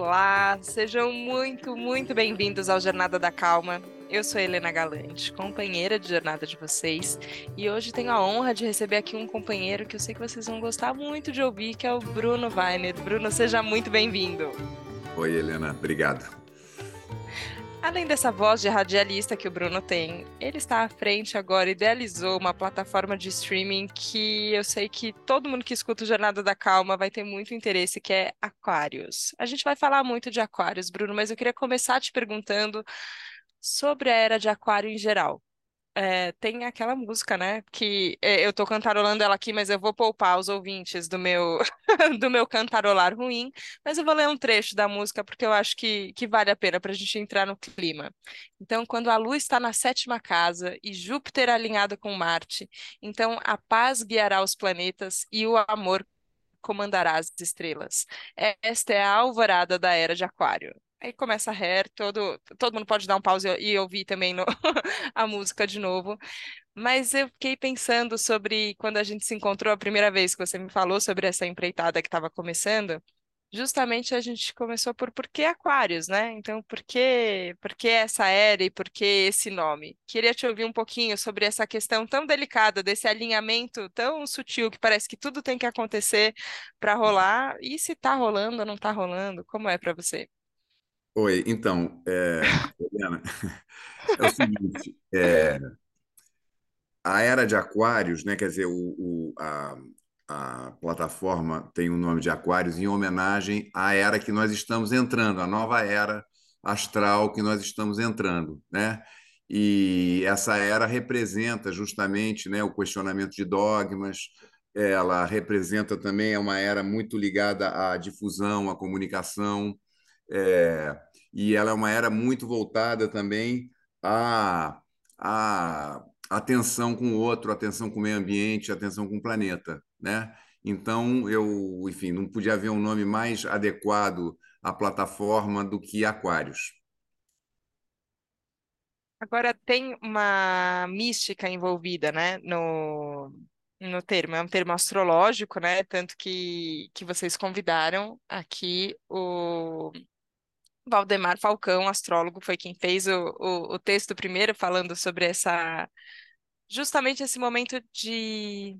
Olá, sejam muito, muito bem-vindos ao Jornada da Calma. Eu sou Helena Galante, companheira de jornada de vocês, e hoje tenho a honra de receber aqui um companheiro que eu sei que vocês vão gostar muito de ouvir, que é o Bruno Weiner. Bruno, seja muito bem-vindo. Oi, Helena, obrigado. Além dessa voz de radialista que o Bruno tem, ele está à frente agora, idealizou uma plataforma de streaming que eu sei que todo mundo que escuta o Jornada da Calma vai ter muito interesse, que é Aquários. A gente vai falar muito de Aquários, Bruno, mas eu queria começar te perguntando sobre a era de Aquário em geral. É, tem aquela música, né? Que é, eu tô cantarolando ela aqui, mas eu vou poupar os ouvintes do meu do meu cantarolar ruim. Mas eu vou ler um trecho da música porque eu acho que, que vale a pena para a gente entrar no clima. Então, quando a Lua está na sétima casa e Júpiter alinhado com Marte, então a paz guiará os planetas e o amor comandará as estrelas. Esta é a alvorada da era de Aquário. Aí começa a hair, todo, todo mundo pode dar um pause e ouvir também no, a música de novo. Mas eu fiquei pensando sobre quando a gente se encontrou a primeira vez que você me falou sobre essa empreitada que estava começando. Justamente a gente começou por por que Aquários, né? Então, por que, por que essa era e por que esse nome? Queria te ouvir um pouquinho sobre essa questão tão delicada, desse alinhamento tão sutil que parece que tudo tem que acontecer para rolar. E se está rolando ou não está rolando, como é para você? Oi, então, é, Helena, é o seguinte, é, a era de Aquários, né, quer dizer, o, o, a, a plataforma tem o nome de Aquários em homenagem à era que nós estamos entrando, a nova era astral que nós estamos entrando, né? E essa era representa justamente, né, o questionamento de dogmas, ela representa também é uma era muito ligada à difusão, à comunicação, é, e ela é uma era muito voltada também à, atenção com o outro, atenção com o meio ambiente, atenção com o planeta, né? Então, eu, enfim, não podia haver um nome mais adequado à plataforma do que Aquários. Agora, tem uma mística envolvida, né, no, no termo. É um termo astrológico, né? Tanto que, que vocês convidaram aqui o Valdemar Falcão, astrólogo, foi quem fez o, o, o texto primeiro, falando sobre essa justamente esse momento de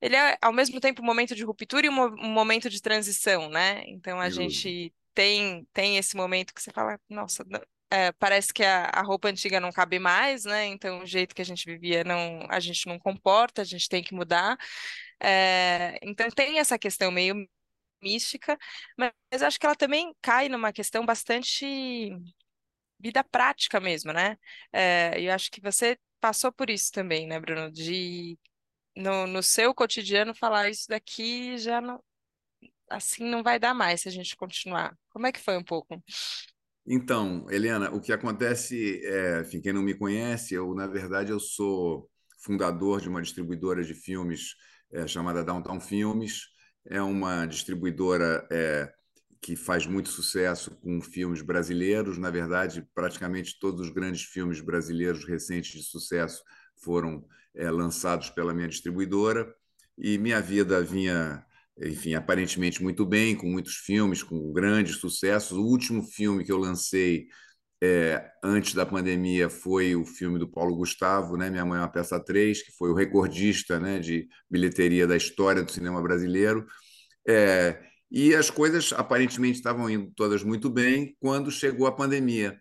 ele é ao mesmo tempo um momento de ruptura e um, um momento de transição, né? Então a gente tem tem esse momento que você fala, nossa, é, parece que a, a, roupa antiga não cabe mais, né? Então o jeito que a gente vivia não a gente não comporta, a gente tem que mudar. É, então tem essa questão meio mística, mas acho que ela também cai numa questão bastante vida prática mesmo, né? É, eu acho que você passou por isso também, né, Bruno? De no, no seu cotidiano falar isso daqui já não assim não vai dar mais se a gente continuar. Como é que foi um pouco? Então, Helena, o que acontece é, enfim, quem não me conhece, eu na verdade eu sou fundador de uma distribuidora de filmes é, chamada Downtown Filmes é uma distribuidora é, que faz muito sucesso com filmes brasileiros. Na verdade, praticamente todos os grandes filmes brasileiros recentes de sucesso foram é, lançados pela minha distribuidora. E minha vida vinha, enfim, aparentemente muito bem, com muitos filmes, com grandes sucessos. O último filme que eu lancei é, antes da pandemia foi o filme do Paulo Gustavo, né? Minha Mãe é uma Peça 3, que foi o recordista né, de bilheteria da história do cinema brasileiro. É, e as coisas aparentemente estavam indo todas muito bem quando chegou a pandemia.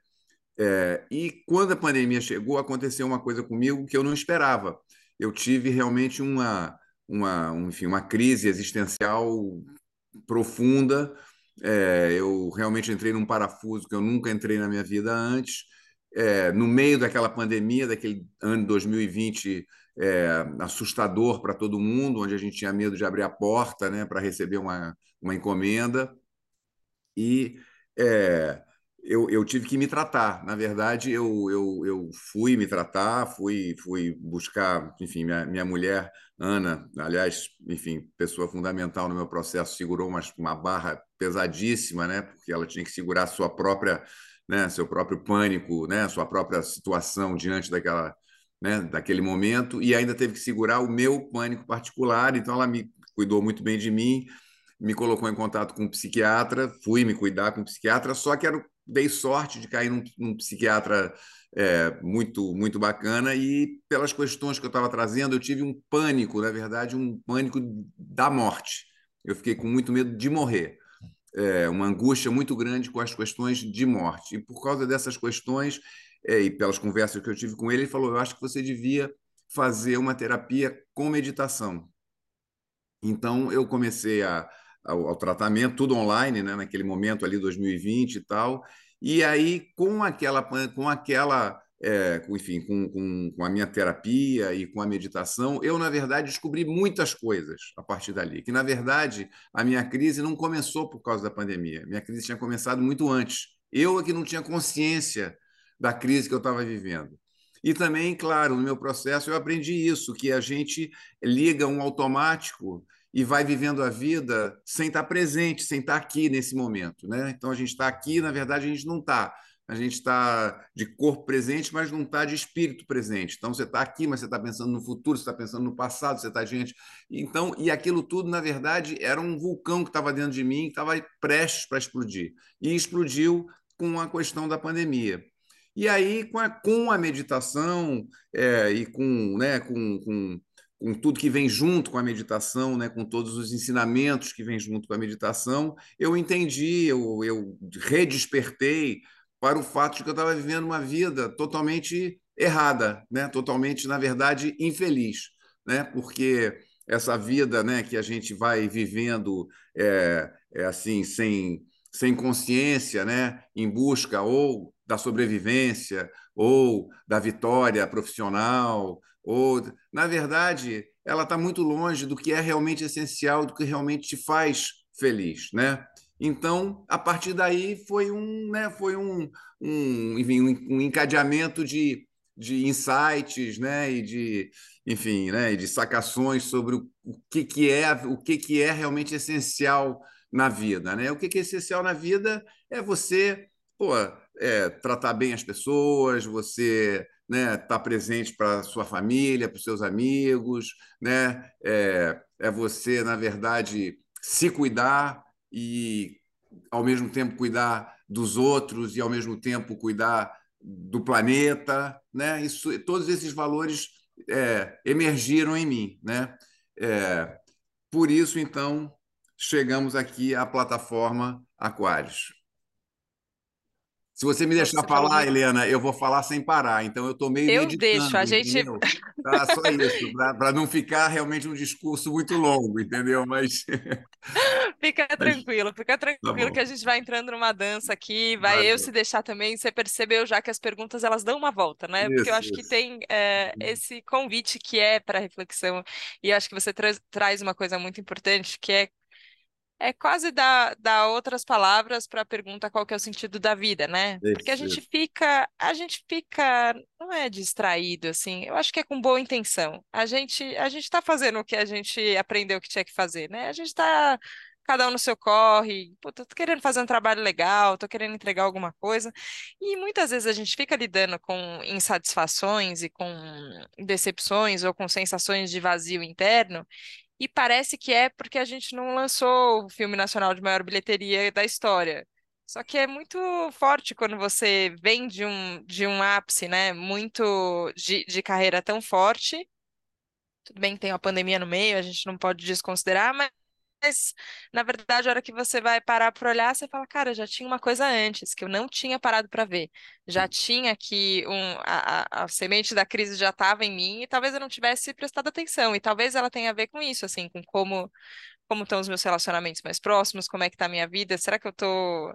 É, e quando a pandemia chegou, aconteceu uma coisa comigo que eu não esperava. Eu tive realmente uma, uma, enfim, uma crise existencial profunda é, eu realmente entrei num parafuso que eu nunca entrei na minha vida antes. É, no meio daquela pandemia, daquele ano de 2020 é, assustador para todo mundo, onde a gente tinha medo de abrir a porta né, para receber uma, uma encomenda. E é, eu, eu, tive que me tratar. Na verdade, eu, eu, eu fui me tratar, fui, fui buscar, enfim, minha, minha mulher, Ana, aliás, enfim, pessoa fundamental no meu processo, segurou uma, uma barra pesadíssima, né? Porque ela tinha que segurar sua própria, né? Seu próprio pânico, né? Sua própria situação diante daquela, né? Daquele momento e ainda teve que segurar o meu pânico particular. Então ela me cuidou muito bem de mim. me colocou em contato com um psiquiatra, fui me cuidar com um psiquiatra, só que era, dei sorte de cair num, num psiquiatra é, muito, muito bacana e pelas questões que eu estava trazendo, eu tive um pânico, na verdade, um pânico da morte. Eu fiquei com muito medo de morrer. É, uma angústia muito grande com as questões de morte. E por causa dessas questões, é, e pelas conversas que eu tive com ele, ele falou: Eu acho que você devia fazer uma terapia com meditação. Então, eu comecei a, ao, ao, tratamento, tudo online, né, naquele momento ali, 2020 e tal. E aí, com aquela, com aquela é, enfim, com, com, com, a minha terapia e com a meditação, eu, na verdade, descobri muitas coisas a partir dali. Que, na verdade, a minha crise não começou por causa da pandemia. Minha crise tinha começado muito antes. Eu é que não tinha consciência da crise que eu estava vivendo. E também, claro, no meu processo eu aprendi isso, que a gente liga um automático e vai vivendo a vida sem estar presente, sem estar aqui nesse momento. Né? Então a gente está aqui, na verdade a gente não está. A gente está de corpo presente, mas não está de espírito presente. Então você está aqui, mas você está pensando no futuro, você está pensando no passado, você está diante. Então, e aquilo tudo, na verdade, era um vulcão que estava dentro de mim, que estava prestes para explodir. E explodiu com a questão da pandemia. E aí, com a, com a meditação é, e com, né, com, com, com, tudo que vem junto com a meditação, né, com todos os ensinamentos que vêm junto com a meditação, eu entendi, eu, eu redespertei para o fato de que eu estava vivendo uma vida totalmente errada, né, totalmente, na verdade, infeliz, né, porque essa vida né, que a gente vai vivendo é, é assim, sem, sem consciência, né, em busca ou da sobrevivência ou da vitória profissional, ou na verdade, ela está muito longe do que é realmente essencial, do que realmente te faz feliz, né? Então, a partir daí foi um, né, foi um, um, enfim, um encadeamento de, de insights, né, e de, enfim, né, e de sacações sobre o, que que é, o que que é realmente essencial na vida, né? O que que é essencial na vida é você, pô, é, tratar bem as pessoas, você né, tá presente para sua família, para os seus amigos, né, é, é você, na verdade, se cuidar e, ao mesmo tempo, cuidar dos outros e, ao mesmo tempo, cuidar do planeta. Né? Isso, todos esses valores é, emergiram em mim. Né? É, por isso, então, chegamos aqui à plataforma Aquários. Se você me deixar você falar, muito... Helena, eu vou falar sem parar. Então eu estou meio Eu deixo, a gente. Tá, só isso, para não ficar realmente um discurso muito longo, entendeu? Mas. Fica tranquilo, fica tá tranquilo tá que a gente vai entrando numa dança aqui, vai eu se deixar também. Você percebeu já que as perguntas elas dão uma volta, né? Porque eu acho isso. que tem é, esse convite que é para reflexão, e eu acho que você tra traz uma coisa muito importante, que é é quase dar, dar outras palavras para a pergunta qual que é o sentido da vida, né? Porque a gente fica, a gente fica, não é distraído, assim, eu acho que é com boa intenção. A gente, a gente está fazendo o que a gente aprendeu que tinha que fazer, né? A gente está cada um no seu corre, pô, tô querendo fazer um trabalho legal, tô querendo entregar alguma coisa. E muitas vezes a gente fica lidando com insatisfações e com decepções ou com sensações de vazio interno, e parece que é porque a gente não lançou o filme nacional de maior bilheteria da história. Só que é muito forte quando você vem de um, de um ápice, né? Muito de, de carreira tão forte. Tudo bem que tem uma pandemia no meio, a gente não pode desconsiderar, mas mas, na verdade, a hora que você vai parar para olhar, você fala, cara, já tinha uma coisa antes que eu não tinha parado para ver. Já tinha aqui um, a, a, a semente da crise já estava em mim e talvez eu não tivesse prestado atenção. E talvez ela tenha a ver com isso, assim, com como como estão os meus relacionamentos mais próximos, como é que está a minha vida, será que eu tô,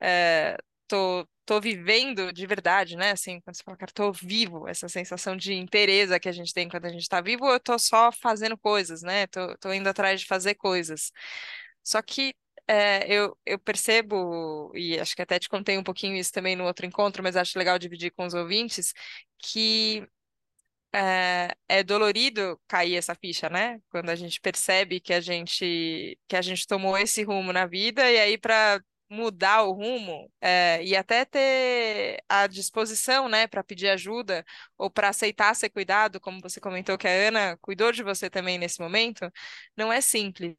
é, tô tô vivendo de verdade, né? Assim, quando você fala, cara, tô vivo, essa sensação de inteireza que a gente tem quando a gente tá vivo, eu tô só fazendo coisas, né? Tô, tô indo atrás de fazer coisas. Só que é, eu, eu percebo, e acho que até te contei um pouquinho isso também no outro encontro, mas acho legal dividir com os ouvintes, que é, é, dolorido cair essa ficha, né? Quando a gente percebe que a gente que a gente tomou esse rumo na vida e aí para mudar o rumo é, e até ter a disposição, né, para pedir ajuda ou para aceitar ser cuidado, como você comentou que a Ana cuidou de você também nesse momento, não é simples.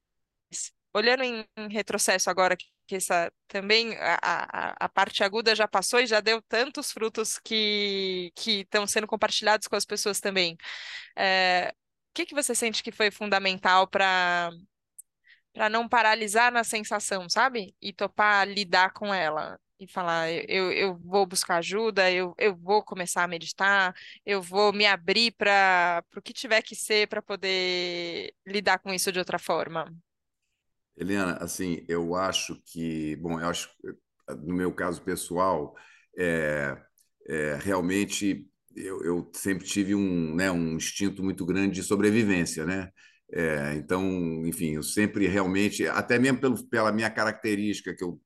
olhando em, em retrocesso agora, que essa também a, a, a, parte aguda já passou e já deu tantos frutos que que estão sendo compartilhados com as pessoas também. É, o que que você sente que foi fundamental para para não paralisar na sensação, sabe? E topar lidar com ela e falar, eu, eu vou buscar ajuda, eu, eu vou começar a meditar, eu vou me abrir para o que tiver que ser para poder lidar com isso de outra forma. Helena, assim, eu acho que, bom, eu acho, no meu caso pessoal, é, é realmente eu, eu, sempre tive um, né, um instinto muito grande de sobrevivência, né? É, então, enfim, eu sempre realmente, até mesmo pelo, pela minha característica que eu,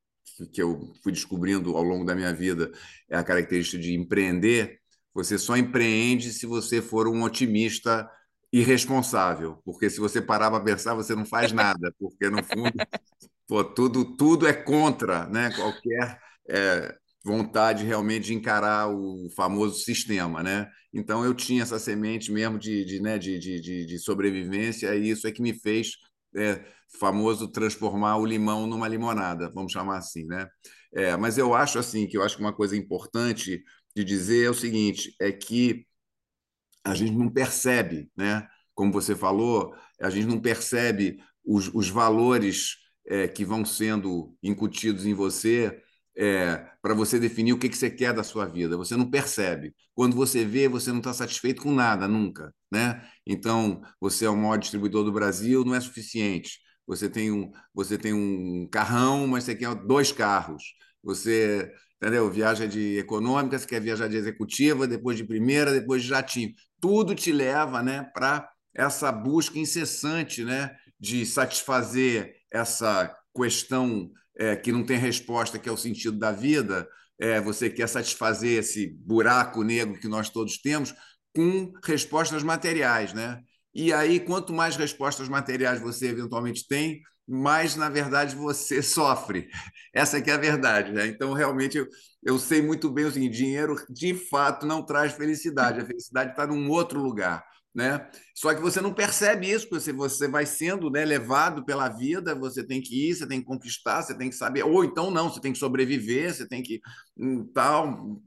que eu fui descobrindo ao longo da minha vida, é a característica de empreender. Você só empreende se você for um otimista irresponsável, porque se você parar para pensar, você não faz nada, porque no fundo, pô, tudo, tudo é contra né? qualquer é, vontade realmente de encarar o famoso sistema. Né? Então, eu tinha essa semente mesmo de, de, né, de, de, de sobrevivência, e isso é que me fez é, famoso transformar o limão numa limonada, vamos chamar assim, né? É, mas eu acho assim que eu acho que uma coisa importante de dizer é o seguinte, é que a gente não percebe, né? Como você falou, a gente não percebe os, os valores é, que vão sendo incutidos em você é, para você definir o que, que você quer da sua vida. Você não percebe. Quando você vê, você não está satisfeito com nada, nunca. Né? Então, você é o maior distribuidor do Brasil, não é suficiente. Você tem um, você tem um carrão, mas você quer dois carros. Você entendeu? Viaja de econômica, você quer viajar de executiva, depois de primeira, depois de jatinho. Tudo te leva né, para essa busca incessante né, de satisfazer essa questão é, que não tem resposta, que é o sentido da vida. É, você quer satisfazer esse buraco negro que nós todos temos com respostas materiais, né? E aí, quanto mais respostas materiais você eventualmente tem, mais, na verdade, você sofre. Essa que é a verdade. Né? Então, realmente, eu, eu sei muito bem o seguinte, dinheiro, de fato, não traz felicidade. A felicidade está num outro lugar. Né? Só que você não percebe isso, porque você vai sendo né, levado pela vida, você tem que ir, você tem que conquistar, você tem que saber, ou então não, você tem que sobreviver, você tem que hum, tal.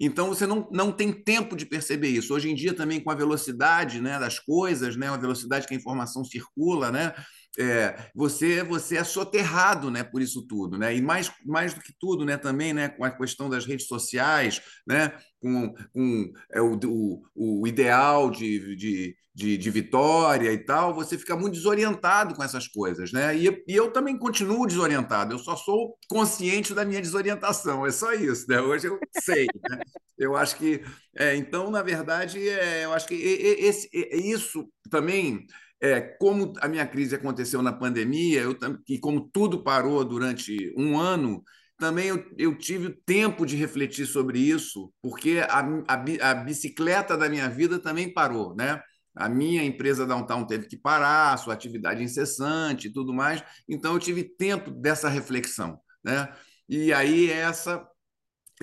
Então você não, não tem tempo de perceber isso. Hoje em dia também com a velocidade né, das coisas, né, a velocidade que a informação circula, né, é, você você é soterrado né, por isso tudo. Né? E mais, mais do que tudo né, também né, com a questão das redes sociais, né, com, com é, o, o, o ideal de, de, de, de, vitória e tal, você fica muito desorientado com essas coisas. Né? E, e eu também continuo desorientado, eu só sou consciente da minha desorientação, é só isso. Né? Hoje eu sei. Né? Eu acho que. É, então, na verdade, é, eu acho que esse, isso também é, como a minha crise aconteceu na pandemia, eu, e como tudo parou durante um ano, também eu, eu tive tempo de refletir sobre isso, porque a, a, a, bicicleta da minha vida também parou, né? A minha empresa Downtown teve que parar, sua atividade incessante e tudo mais, então eu tive tempo dessa reflexão, né? E aí essa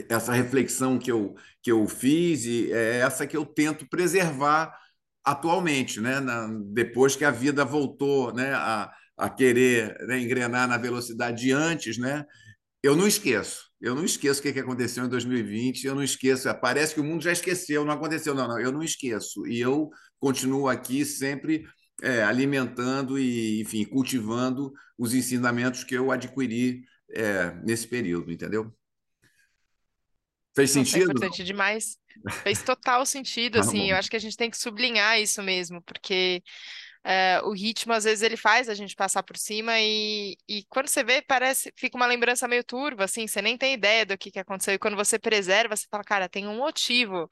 essa reflexão que eu, que eu fiz e é essa que eu tento preservar atualmente, né? Na, depois que a vida voltou né? a, a querer né? engrenar na velocidade de antes, né? eu não esqueço. Eu não esqueço o que aconteceu em 2020, eu não esqueço. Parece que o mundo já esqueceu, não aconteceu, não, não, eu não esqueço. E eu continuo aqui sempre é, alimentando e, enfim, cultivando os ensinamentos que eu adquiri é, nesse período, entendeu? Fez Nossa, sentido? É importante demais. Fez total sentido, tá assim. Eu acho que a gente tem que sublinhar isso mesmo, porque é, o ritmo, às vezes, ele faz a gente passar por cima e, e quando você vê, parece, fica uma lembrança meio turva, assim, você nem tem ideia do que, que aconteceu. E quando você preserva, você fala, cara, tem um motivo.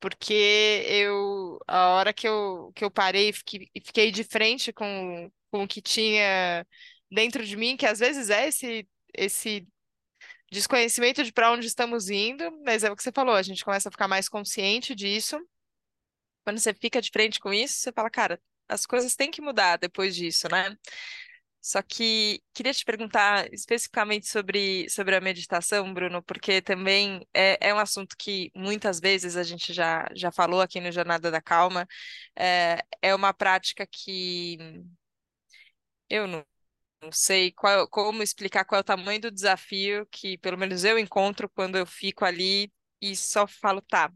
Porque eu, a hora que eu, que eu parei, fiquei, fiquei de frente com, com o que tinha dentro de mim, que às vezes é esse, esse desconhecimento de para onde estamos indo, mas é o que você falou, a gente começa a ficar mais consciente disso. Quando você fica de frente com isso, você fala, cara, as coisas têm que mudar depois disso, né? Só que queria te perguntar especificamente sobre, sobre a meditação, Bruno, porque também é, é um assunto que muitas vezes a gente já, já falou aqui no Jornada da Calma. É, é uma prática que eu não sei qual, como explicar qual é o tamanho do desafio que, pelo menos, eu encontro quando eu fico ali e só falo, tá,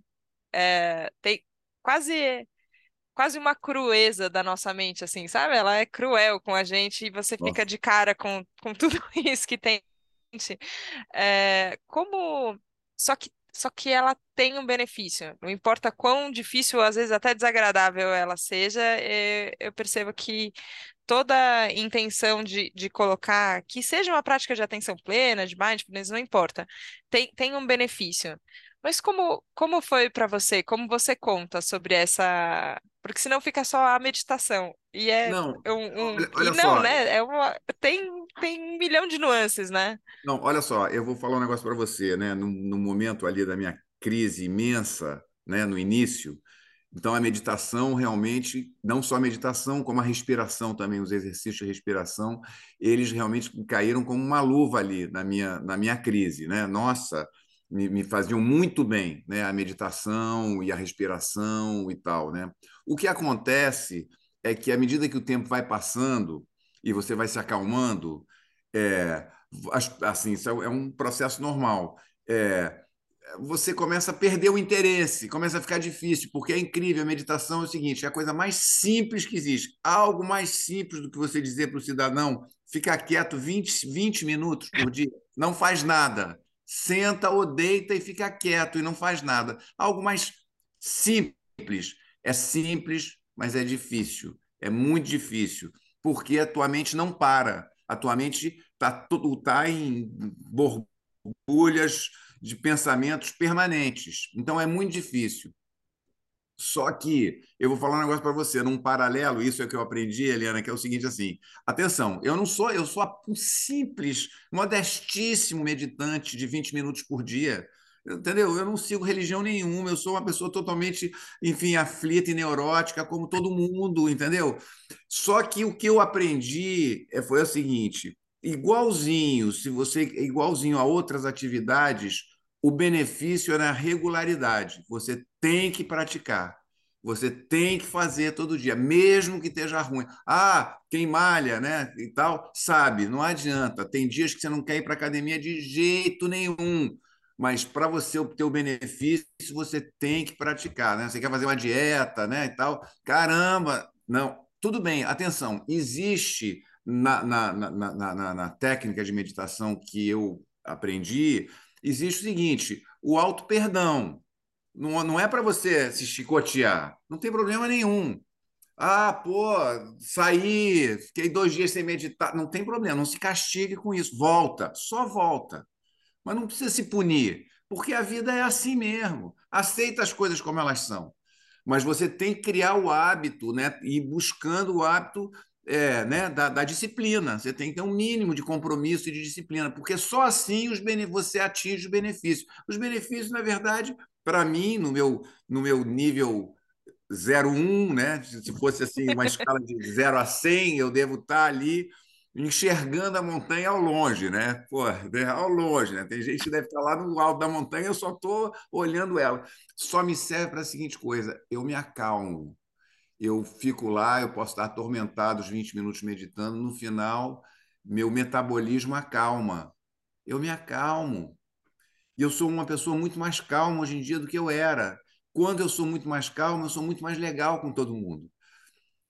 é, tem quase quase uma crueza da nossa mente, assim, sabe? Ela é cruel com a gente e você fica Nossa. de cara com, com tudo isso que tem. É, como. Só que, só que ela tem um benefício. Não importa quão difícil, às vezes até desagradável ela seja, é, eu percebo que toda intenção de, de colocar, que seja uma prática de atenção plena, de mindfulness, não importa, tem, tem um benefício. Mas como, como foi para você? Como você conta sobre essa. Porque senão fica só a meditação. E é Não, um, um- olha, olha não, só, né? É uma... tem, tem um milhão de nuances, né? não, olha só, eu vou falar um negócio para você, né? No, no momento ali da minha crise imensa, né? No início, então a meditação realmente, não só a meditação, como a respiração também, os exercícios de respiração, eles realmente caíram como uma luva ali na minha, na minha crise, né? Nossa, me, me faziam muito bem, né? A meditação e a respiração e tal, né? O que acontece é que à medida que o tempo vai passando e você vai se acalmando, é, assim, isso é um processo normal. É, você começa a perder o interesse, começa a ficar difícil, porque é incrível. A meditação é o seguinte: é a coisa mais simples que existe. Algo mais simples do que você dizer para o cidadão ficar quieto 20, 20 minutos por dia, não faz nada. Senta ou deita e fica quieto e não faz nada. Algo mais simples. É simples, mas é difícil. É muito difícil, porque a tua mente não para. A tua mente está tá em borbulhas de pensamentos permanentes. Então é muito difícil. Só que eu vou falar um negócio para você, num paralelo, isso é o que eu aprendi, Helena, que é o seguinte assim: atenção, eu não sou, eu sou um simples, modestíssimo meditante de 20 minutos por dia. Entendeu? Eu não sigo religião nenhuma, eu sou uma pessoa totalmente, enfim, aflita e neurótica, como todo mundo, entendeu? Só que o que eu aprendi é, foi o seguinte: igualzinho, se você igualzinho a outras atividades, o benefício é na regularidade. Você tem que praticar. Você tem que fazer todo dia, mesmo que esteja ruim. Ah, quem malha, né? E tal, sabe, não adianta. Tem dias que você não quer ir para academia de jeito nenhum. Mas para você obter o benefício, você tem que praticar, né? Você quer fazer uma dieta, né? E tal. Caramba! Não, tudo bem, atenção, existe na, na, na, na, na técnica de meditação que eu aprendi existe o seguinte: o auto-perdão. Não, não é para você se chicotear, não tem problema nenhum. Ah, pô, saí, fiquei dois dias sem meditar, não tem problema, não se castigue com isso, volta, só volta. Mas não precisa se punir, porque a vida é assim mesmo. Aceita as coisas como elas são. Mas você tem que criar o hábito, né? E buscando o hábito é, né, da, da, disciplina. Você tem que ter um mínimo de compromisso e de disciplina, porque só assim os você atinge os benefícios. Os benefícios, na verdade, para mim, no meu, no meu nível 0,1, né, se fosse assim uma escala de 0 a 100, eu devo estar ali enxergando a montanha ao longe, né? Pô, né, ao longe, né? Tem gente que deve estar lá no alto da montanha, eu só estou olhando ela. Só me serve para a seguinte coisa: eu me acalmo eu fico lá, eu posso estar atormentado os 20 minutos meditando, no final, meu metabolismo acalma. Eu me acalmo. E eu sou uma pessoa muito mais calma hoje em dia do que eu era. Quando eu sou muito mais calmo, eu sou muito mais legal com todo mundo.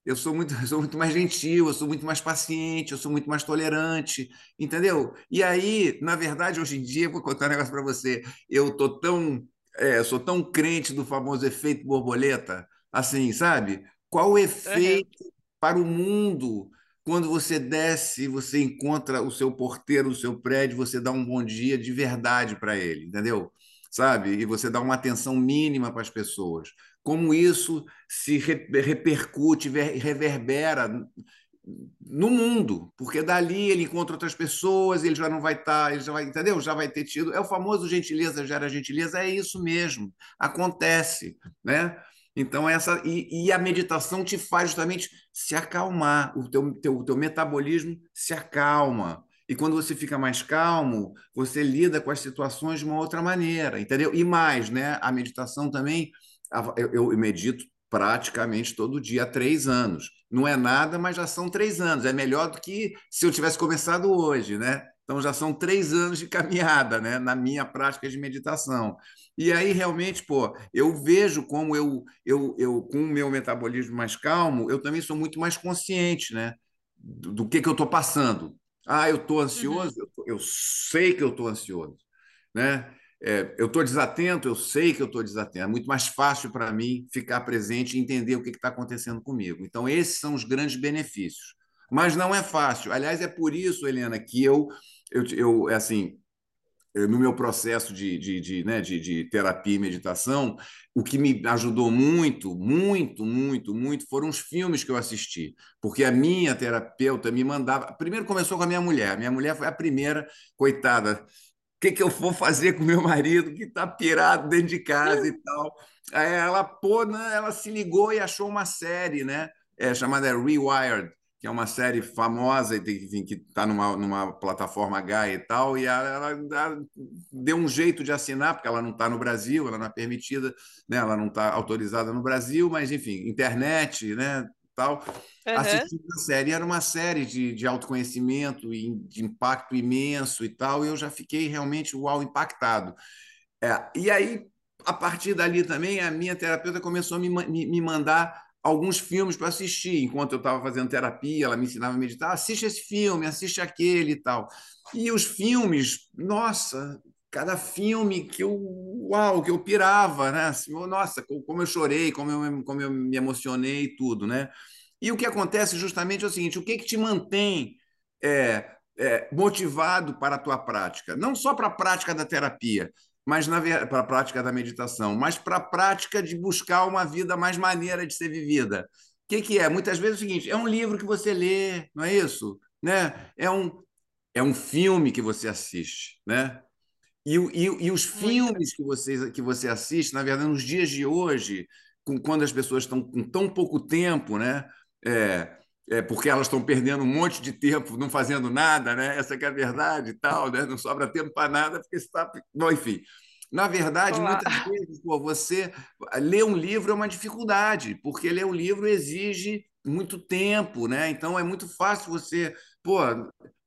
Eu sou muito, eu sou muito mais gentil, eu sou muito mais paciente, eu sou muito mais tolerante, entendeu? E aí, na verdade, hoje em dia, vou contar um negócio para você. Eu tô tão, é, sou tão crente do famoso efeito borboleta, assim, sabe? Qual o efeito uhum. para o mundo quando você desce, você encontra o seu porteiro, o seu prédio, você dá um bom dia de verdade para ele, entendeu? Sabe? E você dá uma atenção mínima para as pessoas. Como isso se repercute, reverbera no mundo, porque dali ele encontra outras pessoas, ele já não vai estar, tá, ele já vai, entendeu? Já vai ter tido. É o famoso gentileza gera gentileza, é isso mesmo, acontece, né? Então, essa e, e, a meditação te faz justamente se acalmar, o teu, teu, teu metabolismo se acalma. E quando você fica mais calmo, você lida com as situações de uma outra maneira, entendeu? E mais, né? A meditação também, eu, eu medito praticamente todo dia há três anos. Não é nada, mas já são três anos. É melhor do que se eu tivesse começado hoje, né? Então já são três anos de caminhada, né? Na minha prática de meditação. E aí realmente, pô, eu vejo como eu, eu, eu com o meu metabolismo mais calmo, eu também sou muito mais consciente, né? Do, do que que eu estou passando. Ah, eu estou ansioso. Uhum. Eu, eu sei que eu estou ansioso, né? É, eu estou desatento, eu sei que eu estou desatento. É muito mais fácil para mim ficar presente e entender o que está acontecendo comigo. Então, esses são os grandes benefícios. Mas não é fácil. Aliás, é por isso, Helena, que eu, eu, eu é assim, no meu processo de, de, de, né, de, de terapia e meditação, o que me ajudou muito, muito, muito, muito foram os filmes que eu assisti. Porque a minha terapeuta me mandava. Primeiro começou com a minha mulher. Minha mulher foi a primeira, coitada que, que eu vou fazer com meu marido que está pirado dentro de casa e tal. Aí ela, pô, né, ela se ligou e achou uma série, né? É, chamada Rewired, que é uma série famosa enfim, que está numa, numa plataforma H e tal, e ela, ela, ela, deu um jeito de assinar, porque ela não está no Brasil, ela não é permitida, né? ela não está autorizada no Brasil, mas enfim, internet, né? tal, uhum. assistindo a série. Era uma série de, de autoconhecimento e de impacto imenso e tal, e eu já fiquei realmente uau, impactado. É, e aí, a partir dali também, a minha terapeuta começou a me, me, me mandar alguns filmes para assistir. Enquanto eu estava fazendo terapia, ela me ensinava a meditar, assiste esse filme, assiste aquele e tal. E os filmes, nossa, cada filme que eu, uau, que eu pirava, né? Assim, nossa, como eu chorei, como eu, como eu me emocionei e tudo, né? E o que acontece justamente é o seguinte: o que, que te mantém é, é, motivado para a tua prática? Não só para a prática da terapia, mas para a prática da meditação, mas para a prática de buscar uma vida mais maneira de ser vivida. O que, que é? Muitas vezes é o seguinte: é um livro que você lê, não é isso? Né? É um, é um filme que você assiste, né? E, e, e os filmes que você, que você assiste, na verdade, nos dias de hoje, com, quando as pessoas estão com tão pouco tempo, né? É, é, porque elas estão perdendo um monte de tempo não fazendo nada, né? Essa é a verdade e tal, né? Não sobra tempo para nada porque está, bom, enfim. Na verdade, Olá. muitas vezes, pô, você ler um livro é uma dificuldade, porque ler um livro exige muito tempo, né? Então é muito fácil você, pô,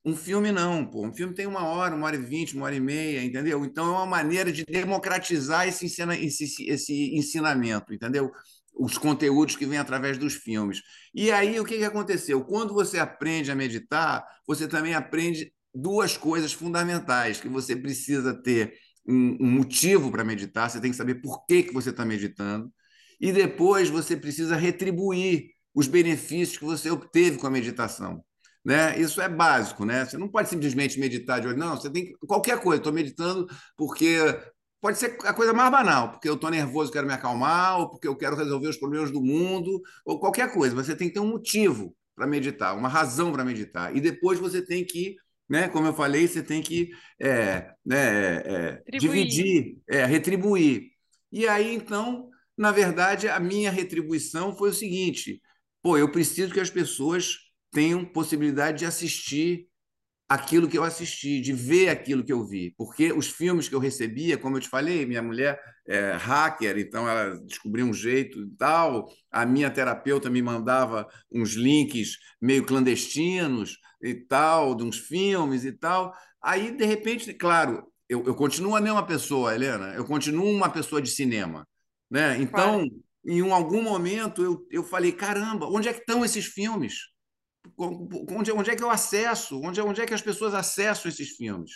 um filme não, pô. Um filme tem uma hora, uma hora e vinte, uma hora e meia, entendeu? Então é uma maneira de democratizar esse, esse, esse ensinamento, entendeu? Os conteúdos que vêm através dos filmes. E aí o que, que aconteceu? Quando você aprende a meditar, você também aprende duas coisas fundamentais que você precisa ter um, um motivo para meditar, você tem que saber por que, que você está meditando, e depois você precisa retribuir os benefícios que você obteve com a meditação. Né? Isso é básico, né? Você não pode simplesmente meditar de olho, não, você tem qualquer coisa, estou meditando porque pode ser a coisa mais banal, porque eu estou nervoso, quero me acalmar, ou porque eu quero resolver os problemas do mundo, ou qualquer coisa. Você tem que ter um motivo para meditar, uma razão para meditar. E depois você tem que, né, como eu falei, você tem que é, né, é, dividir, é, retribuir. E aí, então, na verdade, a minha retribuição foi o seguinte: pô, eu preciso que as pessoas tenham possibilidade de assistir aquilo que eu assisti, de ver aquilo que eu vi. Porque os filmes que eu recebia, como eu te falei, minha mulher é hacker, então ela descobriu um jeito e tal. A minha terapeuta me mandava uns links meio clandestinos e tal, de uns filmes e tal. Aí, de repente, claro, eu, eu continuo a mesma pessoa, Helena, eu continuo uma pessoa de cinema. Né? Então, claro. em algum momento, eu, eu falei: caramba, onde é que estão esses filmes? Onde, onde é que eu acesso? Onde, onde é que as pessoas acessam esses filmes?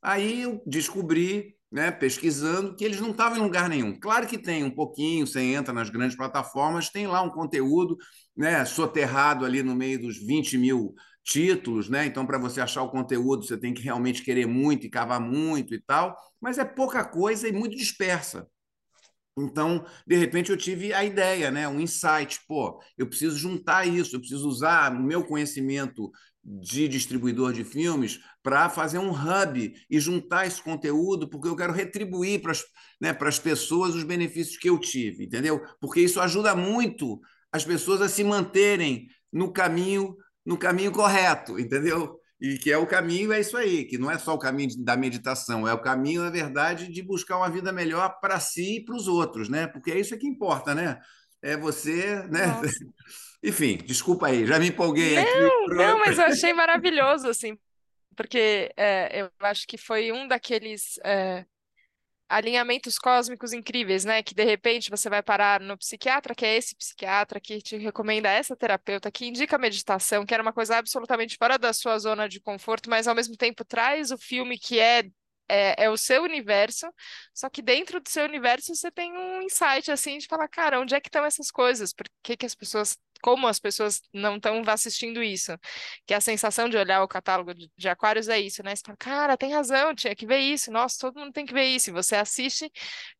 Aí eu descobri, né, pesquisando, que eles não estavam em lugar nenhum. Claro que tem um pouquinho, você entra nas grandes plataformas, tem lá um conteúdo né, soterrado ali no meio dos 20 mil títulos, né? Então, para você achar o conteúdo, você tem que realmente querer muito e cavar muito e tal, mas é pouca coisa e muito dispersa. Então, de repente, eu tive a ideia, né? um insight. Pô, eu preciso juntar isso, eu preciso usar o meu conhecimento de distribuidor de filmes para fazer um hub e juntar esse conteúdo, porque eu quero retribuir para as né, pessoas os benefícios que eu tive, entendeu? Porque isso ajuda muito as pessoas a se manterem no caminho no caminho correto, entendeu? E que é o caminho, é isso aí, que não é só o caminho da meditação, é o caminho, na verdade, de buscar uma vida melhor para si e para os outros, né? Porque é isso que importa, né? é você, né? Nossa. Enfim, desculpa aí, já me empolguei não, aqui. Não, mas eu achei maravilhoso, assim, porque é, eu acho que foi um daqueles é, alinhamentos cósmicos incríveis, né? Que de repente você vai parar no psiquiatra, que é esse psiquiatra que te recomenda essa terapeuta, que indica meditação, que era uma coisa absolutamente fora da sua zona de conforto, mas ao mesmo tempo traz o filme que é é, é, o seu universo, só que dentro do seu universo você tem um insight assim de falar, cara, onde é que estão essas coisas? Por que, que as pessoas como as pessoas não estão assistindo isso. Que a sensação de olhar o catálogo de, de Aquários é isso, né? Você fala, cara, tem razão, tinha que ver isso. Nossa, todo mundo tem que ver isso. E você assiste,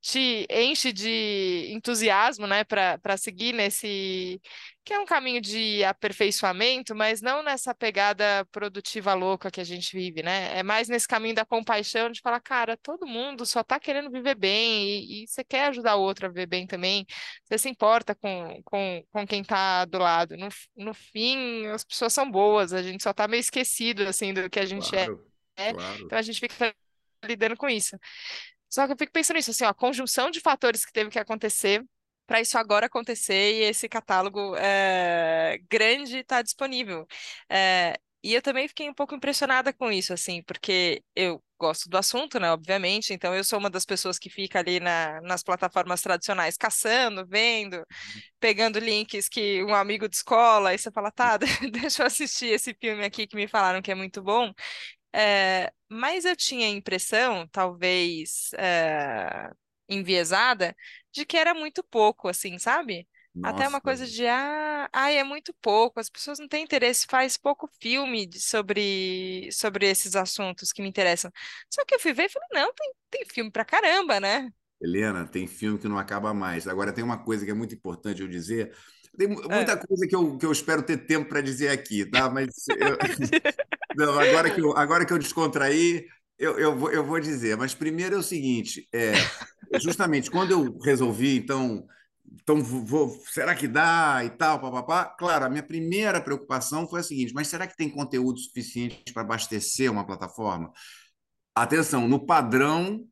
te enche de entusiasmo, né, para seguir nesse que é um caminho de aperfeiçoamento, mas não nessa pegada produtiva louca que a gente vive, né? É mais nesse caminho da compaixão, de falar, cara, todo mundo só tá querendo viver bem e, e você quer ajudar o outro a viver bem também. Você se importa com, com, com quem tá do lado. No, no fim, as pessoas são boas, a gente só tá meio esquecido, assim, do que a gente é. claro, é. Claro. Então a gente fica lidando com isso. Só que eu fico pensando nisso, assim, ó, a conjunção de fatores que teve que acontecer para isso agora acontecer e esse catálogo é, grande está disponível. É, e eu também fiquei um pouco impressionada com isso, assim, porque eu gosto do assunto, né, obviamente, então eu sou uma das pessoas que fica ali na, nas plataformas tradicionais caçando, vendo, pegando links que um amigo de escola, e você fala, tá, deixa eu assistir esse filme aqui que me falaram que é muito bom. É, mas eu tinha a impressão, talvez é, enviesada, de que era muito pouco, assim, sabe? Até uma coisa de, ah, ai, é muito pouco, as pessoas não têm interesse, faz pouco filme de- sobre, sobre esses assuntos que me interessam. Só que eu fui ver e falei, não, tem, tem filme pra caramba, né? Helena, tem filme que não acaba mais. Agora, tem uma coisa que é muito importante eu dizer. Tem É. muita coisa que eu, que eu espero ter tempo para dizer aqui, tá? Mas eu- não, agora que eu, agora que eu descontraí, eu, eu, vou, eu vou dizer. Mas primeiro é o seguinte: é, justamente quando eu resolvi, então então vou, será que dá e tal, papapá? Claro, a minha primeira preocupação foi a seguinte: mas será que tem conteúdo suficiente para abastecer uma plataforma? Atenção, no padrão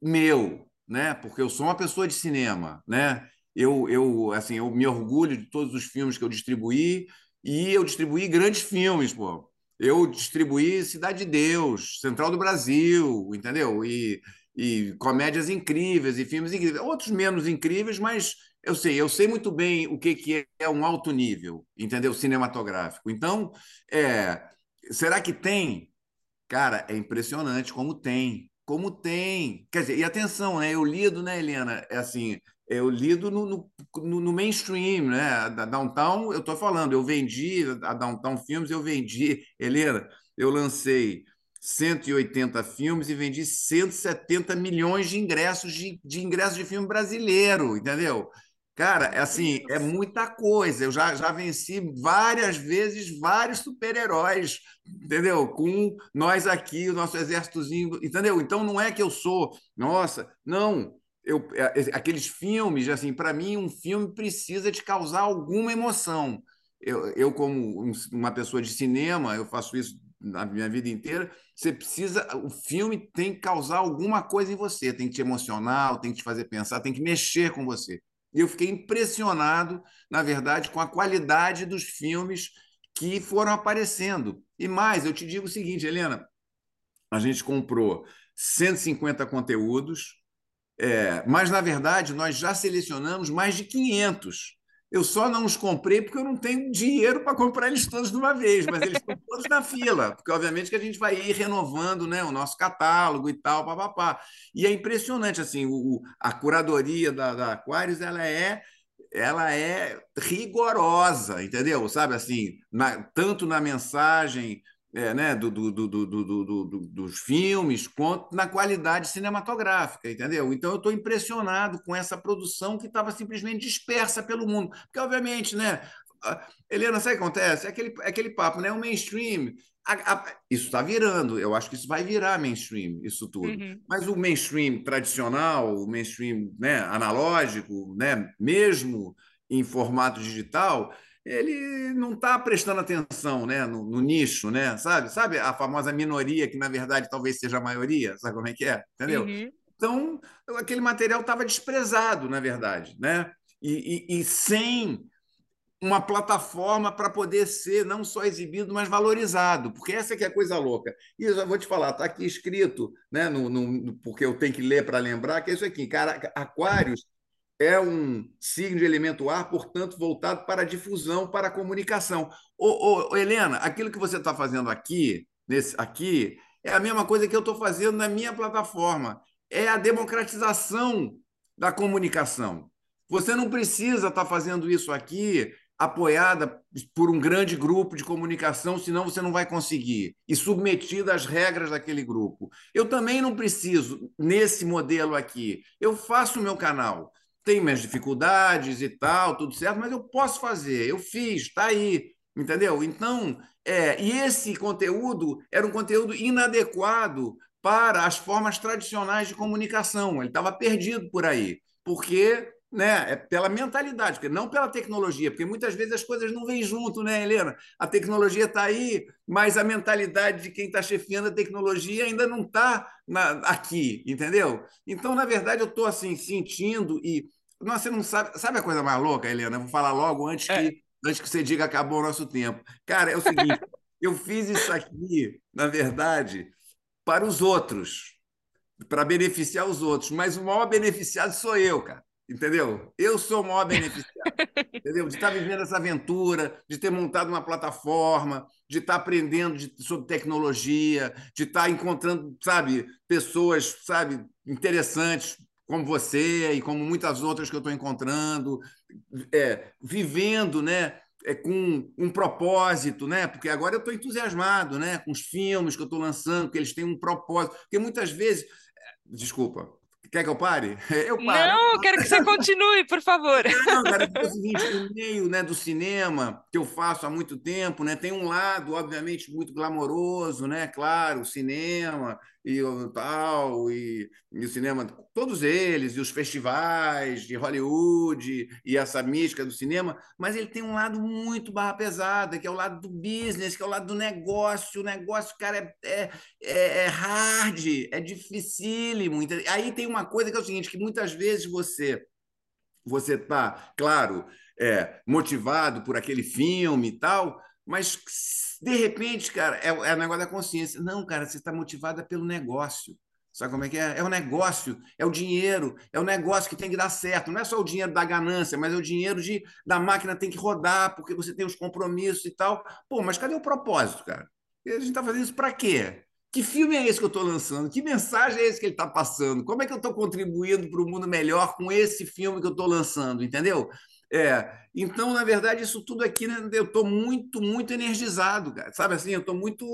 meu, né? Porque eu sou uma pessoa de cinema, né? Eu, eu, assim, eu me orgulho de todos os filmes que eu distribuí e eu distribuí grandes filmes, pô. Eu distribuí Cidade de Deus, Central do Brasil, entendeu? E e comédias incríveis e filmes incríveis. Outros menos incríveis, mas eu sei, eu sei muito bem o que, que é um alto nível, entendeu? Cinematográfico. Então, é, será que tem? Cara, é impressionante como tem. Como tem. Quer dizer, e atenção, né? Eu lido, né, Helena? É assim, eu lido no, no, no mainstream, né? Da Downtown, eu estou falando, eu vendi a Downtown Filmes, eu vendi, Helena, eu lancei 180 filmes e vendi 170 milhões de ingressos de, de ingressos de filme brasileiro, entendeu? Cara, é assim, é muita coisa. Eu já, já venci várias vezes vários super-heróis, entendeu? Com nós aqui, o nosso exércitozinho, entendeu? Então não é que eu sou, nossa, não. Eu, é, é, aqueles filmes, assim, para mim, um filme precisa de causar alguma emoção. Eu, eu, como uma pessoa de cinema, eu faço isso na minha vida inteira, você precisa. O filme tem que causar alguma coisa em você, tem que te emocionar, tem que te fazer pensar, tem que mexer com você. E eu fiquei impressionado, na verdade, com a qualidade dos filmes que foram aparecendo. E mais, eu te digo o seguinte, Helena: a gente comprou 150 conteúdos, é, mas, na verdade, nós já selecionamos mais de 500. Eu só não os comprei porque eu não tenho dinheiro para comprar eles todos de uma vez, mas eles estão todos na fila, porque obviamente que a gente vai ir renovando né, o nosso catálogo e tal, papapá. E é impressionante, assim, o, a curadoria da, da Aquarius, ela é ela é rigorosa, entendeu? Sabe assim, na, tanto na mensagem é, né, do, do, do, dos filmes, quanto na qualidade cinematográfica, entendeu? Então eu estou impressionado com essa produção que estava simplesmente dispersa pelo mundo. Porque, obviamente, né, Helena, sabe o que acontece? É aquele, é aquele papo, né? O mainstream. A, a, isso está virando, eu acho que isso vai virar mainstream, isso tudo. Uhum. Mas o mainstream tradicional, o mainstream né, analógico, né, mesmo em formato digital, ele não está prestando atenção né, no, no, nicho, né? Sabe? Sabe a famosa minoria, que na verdade talvez seja a maioria? Sabe como é que é? Entendeu? Uhum. Então, aquele material estava desprezado, na verdade, né? e, e, e sem uma plataforma para poder ser não só exibido, mas valorizado, porque essa é que é a coisa louca. E eu já vou te falar, está aqui escrito, né, no, no, porque eu tenho que ler para lembrar, que é isso aqui, cara, Aquários é um signo de elemento ar, portanto, voltado para a difusão, para a comunicação. Ô, ô, Helena, aquilo que você está fazendo aqui, nesse, aqui, é a mesma coisa que eu estou fazendo na minha plataforma. É a democratização da comunicação. Você não precisa estar tá fazendo isso aqui apoiada por um grande grupo de comunicação, senão você não vai conseguir, e submetida às regras daquele grupo. Eu também não preciso, nesse modelo aqui. Eu faço o meu canal. Tem minhas dificuldades e tal, tudo certo, mas eu posso fazer. Eu fiz, está aí. Entendeu? Então, é, e esse conteúdo era um conteúdo inadequado para as formas tradicionais de comunicação. Ele estava perdido por aí, porque né? É pela mentalidade, porque não pela tecnologia, porque muitas vezes as coisas não vêm junto, né, Helena? A tecnologia está aí, mas a mentalidade de quem está chefiando a tecnologia ainda não está aqui, entendeu? Então, na verdade, eu estou assim sentindo e nossa, você não sabe, sabe a coisa mais louca, Helena? Eu vou falar logo antes é. que antes que você diga acabou o nosso tempo. Cara, é o seguinte, eu fiz isso aqui, na verdade, para os outros, para beneficiar os outros, mas o maior beneficiado sou eu, cara entendeu? Eu sou o maior beneficiário, entendeu? De estar vivendo essa aventura, de ter montado uma plataforma, de estar aprendendo de, sobre tecnologia, de estar encontrando, sabe, pessoas, sabe, interessantes como você e como muitas outras que eu estou encontrando, é, vivendo, né? É, com um propósito, né? Porque agora eu estou entusiasmado, né? Com os filmes que eu estou lançando, que eles têm um propósito. Porque muitas vezes, é, desculpa, Quer que eu pare? Eu paro. Não, eu quero que você continue, por favor. Não, cara, é o seguinte, o meio né, do cinema, que eu faço há muito tempo, né, tem um lado, obviamente, muito glamouroso, né? Claro, o cinema, e tal, e, e, o cinema, todos eles, e os festivais de Hollywood, e essa mística do cinema, mas ele tem um lado muito barra pesada, que é o lado do business, que é o lado do negócio. O negócio, cara, é, é, é, é hard, é dificílimo. Aí tem uma coisa que é o seguinte, que muitas vezes você você está, claro, é, motivado por aquele filme e tal, mas de repente, cara, é, é o negócio da consciência. Não, cara, você está motivada pelo negócio. Sabe como é que é? É o negócio, é o dinheiro, é o negócio que tem que dar certo. Não é só o dinheiro da ganância, mas é o dinheiro de da máquina tem que rodar, porque você tem os compromissos e tal. Pô, mas cadê o propósito, cara? E a gente está fazendo isso para quê? Que filme é esse que eu estou lançando? Que mensagem é esse que ele está passando? Como é que eu estou contribuindo para o mundo melhor com esse filme que eu estou lançando? Entendeu? É, então, na verdade, isso tudo aqui, né, eu estou muito, muito energizado, cara. Sabe assim, eu estou muito.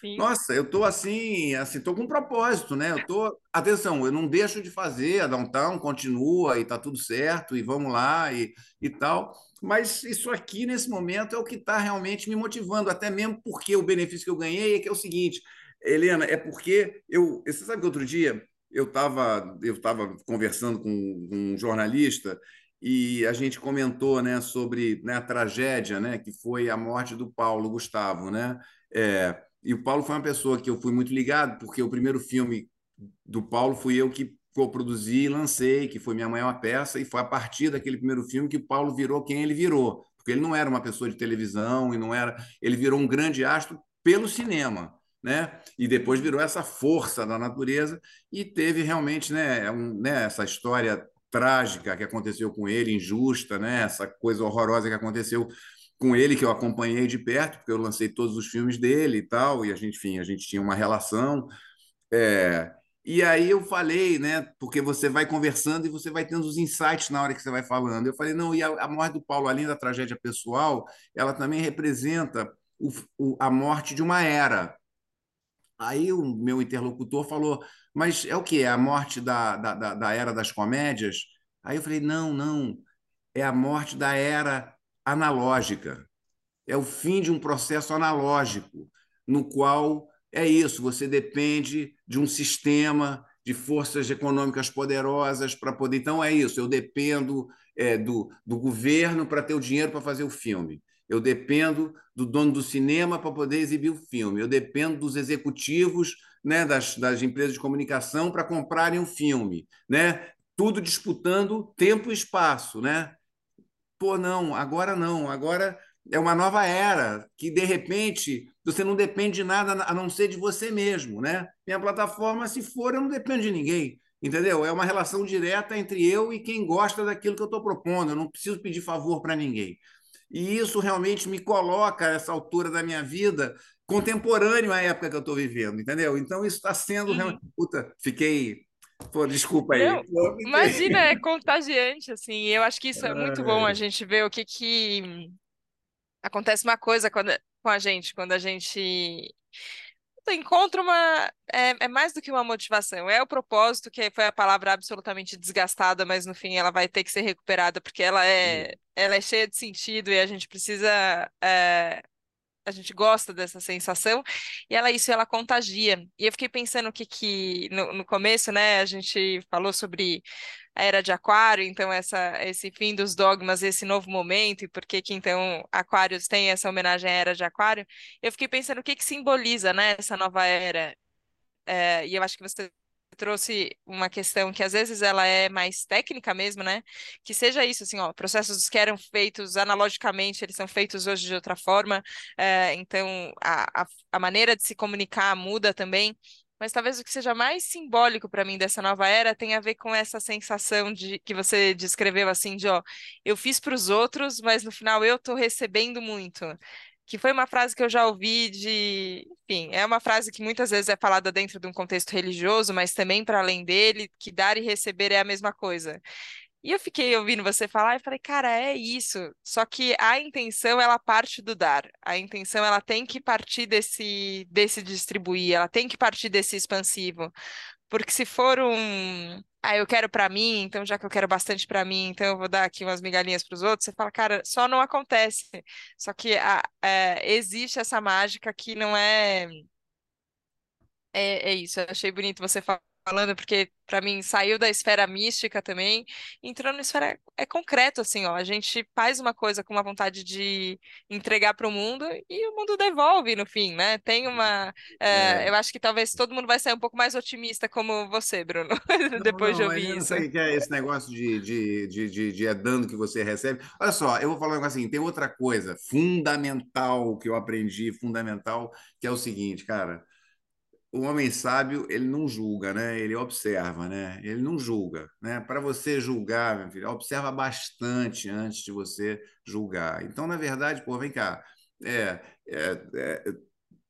Sim. Nossa, eu estou assim, assim, estou com um propósito, né? Eu estou. Atenção, eu não deixo de fazer, a Downtown continua e está tudo certo, e vamos lá e, e tal. Mas isso aqui, nesse momento, é o que está realmente me motivando, até mesmo porque o benefício que eu ganhei é que é o seguinte, Helena, é porque eu. Você sabe que outro dia eu estava eu tava conversando com um jornalista e a gente comentou né, sobre né, a tragédia né, que foi a morte do Paulo Gustavo. Né? É, e o Paulo foi uma pessoa que eu fui muito ligado, porque o primeiro filme do Paulo fui eu que co-produzi e lancei, que foi minha maior peça, e foi a partir daquele primeiro filme que o Paulo virou quem ele virou. Porque ele não era uma pessoa de televisão e não era. Ele virou um grande astro pelo cinema. Né? E depois virou essa força da natureza e teve realmente né, um, né, essa história trágica que aconteceu com ele, injusta, né? essa coisa horrorosa que aconteceu com ele, que eu acompanhei de perto, porque eu lancei todos os filmes dele e tal, e a gente, enfim, a gente tinha uma relação. É... E aí eu falei, né? Porque você vai conversando e você vai tendo os insights na hora que você vai falando. Eu falei, não, e a, morte do Paulo, além da tragédia pessoal, ela também representa o, o, a morte de uma era. Aí o meu interlocutor falou: mas é o que? É a morte da, da, da era das comédias? Aí eu falei: não, não. É a morte da era analógica. É o fim de um processo analógico, no qual é isso, você depende de um sistema de forças econômicas poderosas para poder. Então, é isso, eu dependo é, do, do governo para ter o dinheiro para fazer o filme. Eu dependo do dono do cinema para poder exibir o filme. Eu dependo dos executivos né, das, das empresas de comunicação para comprarem um filme, né? Tudo disputando tempo e espaço, né? pô, não, agora não, agora é uma nova era, que de repente você não depende de nada a não ser de você mesmo, né? Minha plataforma, se for, eu não dependo de ninguém, entendeu? É uma relação direta entre eu e quem gosta daquilo que eu estou propondo, eu não preciso pedir favor para ninguém. E isso realmente me coloca, a essa altura da minha vida, contemporâneo à época que eu estou vivendo, entendeu? Então, isso está sendo. Uhum. Puta, fiquei Pô, desculpa aí. Não, imagina, é contagiante, assim. Eu acho que isso é muito bom a gente ver o que que acontece uma coisa quando, com a gente, quando a gente encontra uma. É, é, mais do que uma motivação, é o propósito, que foi a palavra absolutamente desgastada, mas no fim ela vai ter que ser recuperada, porque ela é, ela é cheia de sentido e a gente precisa é, a gente gosta dessa sensação, e ela isso ela contagia. E eu fiquei pensando o que que no, no começo, né, a gente falou sobre a era de Aquário, então essa esse fim dos dogmas, esse novo momento e por que que então Aquários tem essa homenagem à era de Aquário. Eu fiquei pensando o que que simboliza, né, essa nova era. É, e eu acho que você trouxe uma questão que às vezes ela é mais técnica mesmo, né? Que seja isso, assim, ó, processos que eram feitos analogicamente, eles são feitos hoje de outra forma, é, então a, a, a maneira de se comunicar muda também. Mas talvez o que seja mais simbólico para mim dessa nova era tem a ver com essa sensação de que você descreveu assim de ó, eu fiz para os outros, mas no final eu estou recebendo muito que foi uma frase que eu já ouvi de, enfim, é uma frase que muitas vezes é falada dentro de um contexto religioso, mas também para além dele, que dar e receber é a mesma coisa. E eu fiquei ouvindo você falar e falei, cara, é isso. Só que a intenção ela parte do dar. A intenção ela tem que partir desse desse distribuir, ela tem que partir desse expansivo. Porque se for um ah, eu quero para mim, então já que eu quero bastante para mim, então eu vou dar aqui umas migalhinhas para os outros. Você fala, cara, só não acontece. Só que a, é, existe essa mágica que não é, é. É isso, eu achei bonito você falar falando, porque para mim saiu da esfera mística também, entrou na esfera é concreto assim, ó, a gente faz uma coisa com uma vontade de entregar para o mundo e o mundo devolve no fim, né? Tem uma, é, é. eu acho que talvez todo mundo vai sair um pouco mais otimista como você, Bruno, não, depois não, de ouvir isso. Não sei o que é esse negócio de, de, de, de, de é dando que você recebe. Olha só, eu vou falar um assim, tem outra coisa fundamental que eu aprendi, fundamental, que é o seguinte, cara o homem sábio ele não julga, né? Ele observa, né? Ele não julga, né? Para você julgar, meu filho, observa bastante antes de você julgar. Então, na verdade, pô, vem cá, é, é, é,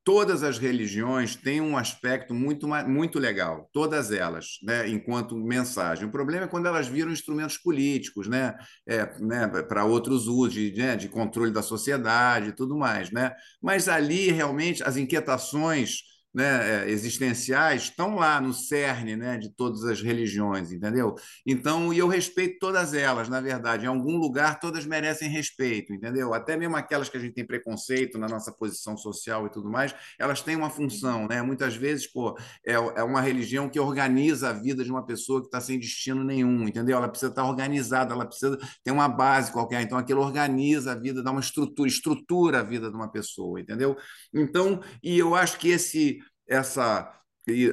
todas as religiões têm um aspecto muito muito legal, todas elas, né? Enquanto mensagem. O problema é quando elas viram instrumentos políticos, né? É, né? Para outros usos, de, né? de controle da sociedade, e tudo mais, né? Mas ali realmente as inquietações né, é, existenciais estão lá no cerne né, de todas as religiões, entendeu? Então, e eu respeito todas elas, na verdade. Em algum lugar, todas merecem respeito, entendeu? Até mesmo aquelas que a gente tem preconceito na nossa posição social e tudo mais, elas têm uma função, né? Muitas vezes, pô, é, é uma religião que organiza a vida de uma pessoa que está sem destino nenhum, entendeu? Ela precisa estar organizada, ela precisa ter uma base qualquer. Então, aquilo organiza a vida, dá uma estrutura, estrutura a vida de uma pessoa, entendeu? Então, e eu acho que esse essa.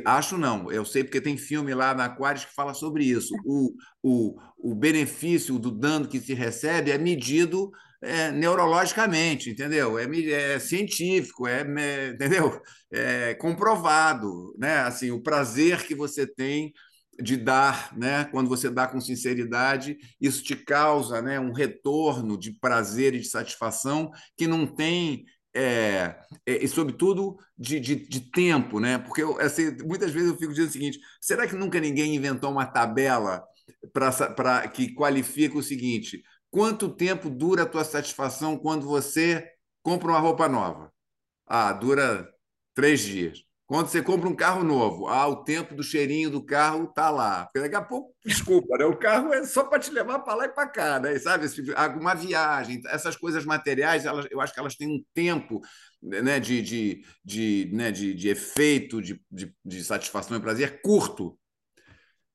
Acho não, eu sei porque tem filme lá na Aquarius que fala sobre isso. O, o, o benefício do dano que se recebe é medido é, neurologicamente, entendeu? É, é científico, é, é, entendeu? É comprovado, né? Assim, o prazer que você tem de dar, né? Quando você dá com sinceridade, isso te causa, né? Um retorno de prazer e de satisfação que não tem é, é, e sobretudo de, de, de, tempo, né? Porque eu, assim, muitas vezes eu fico dizendo o seguinte: será que nunca ninguém inventou uma tabela para que qualifica o seguinte? Quanto tempo dura a tua satisfação quando você compra uma roupa nova? Ah, dura três dias. Quando você compra um carro novo, ah, o tempo do cheirinho do carro tá lá. Porque daqui a pouco, desculpa, né? o carro é só para te levar para lá e para cá, né? sabe? Uma viagem, essas coisas materiais, elas, eu acho que elas têm um tempo né, de, de, de, né, de, de efeito, de, de, de satisfação e prazer curto.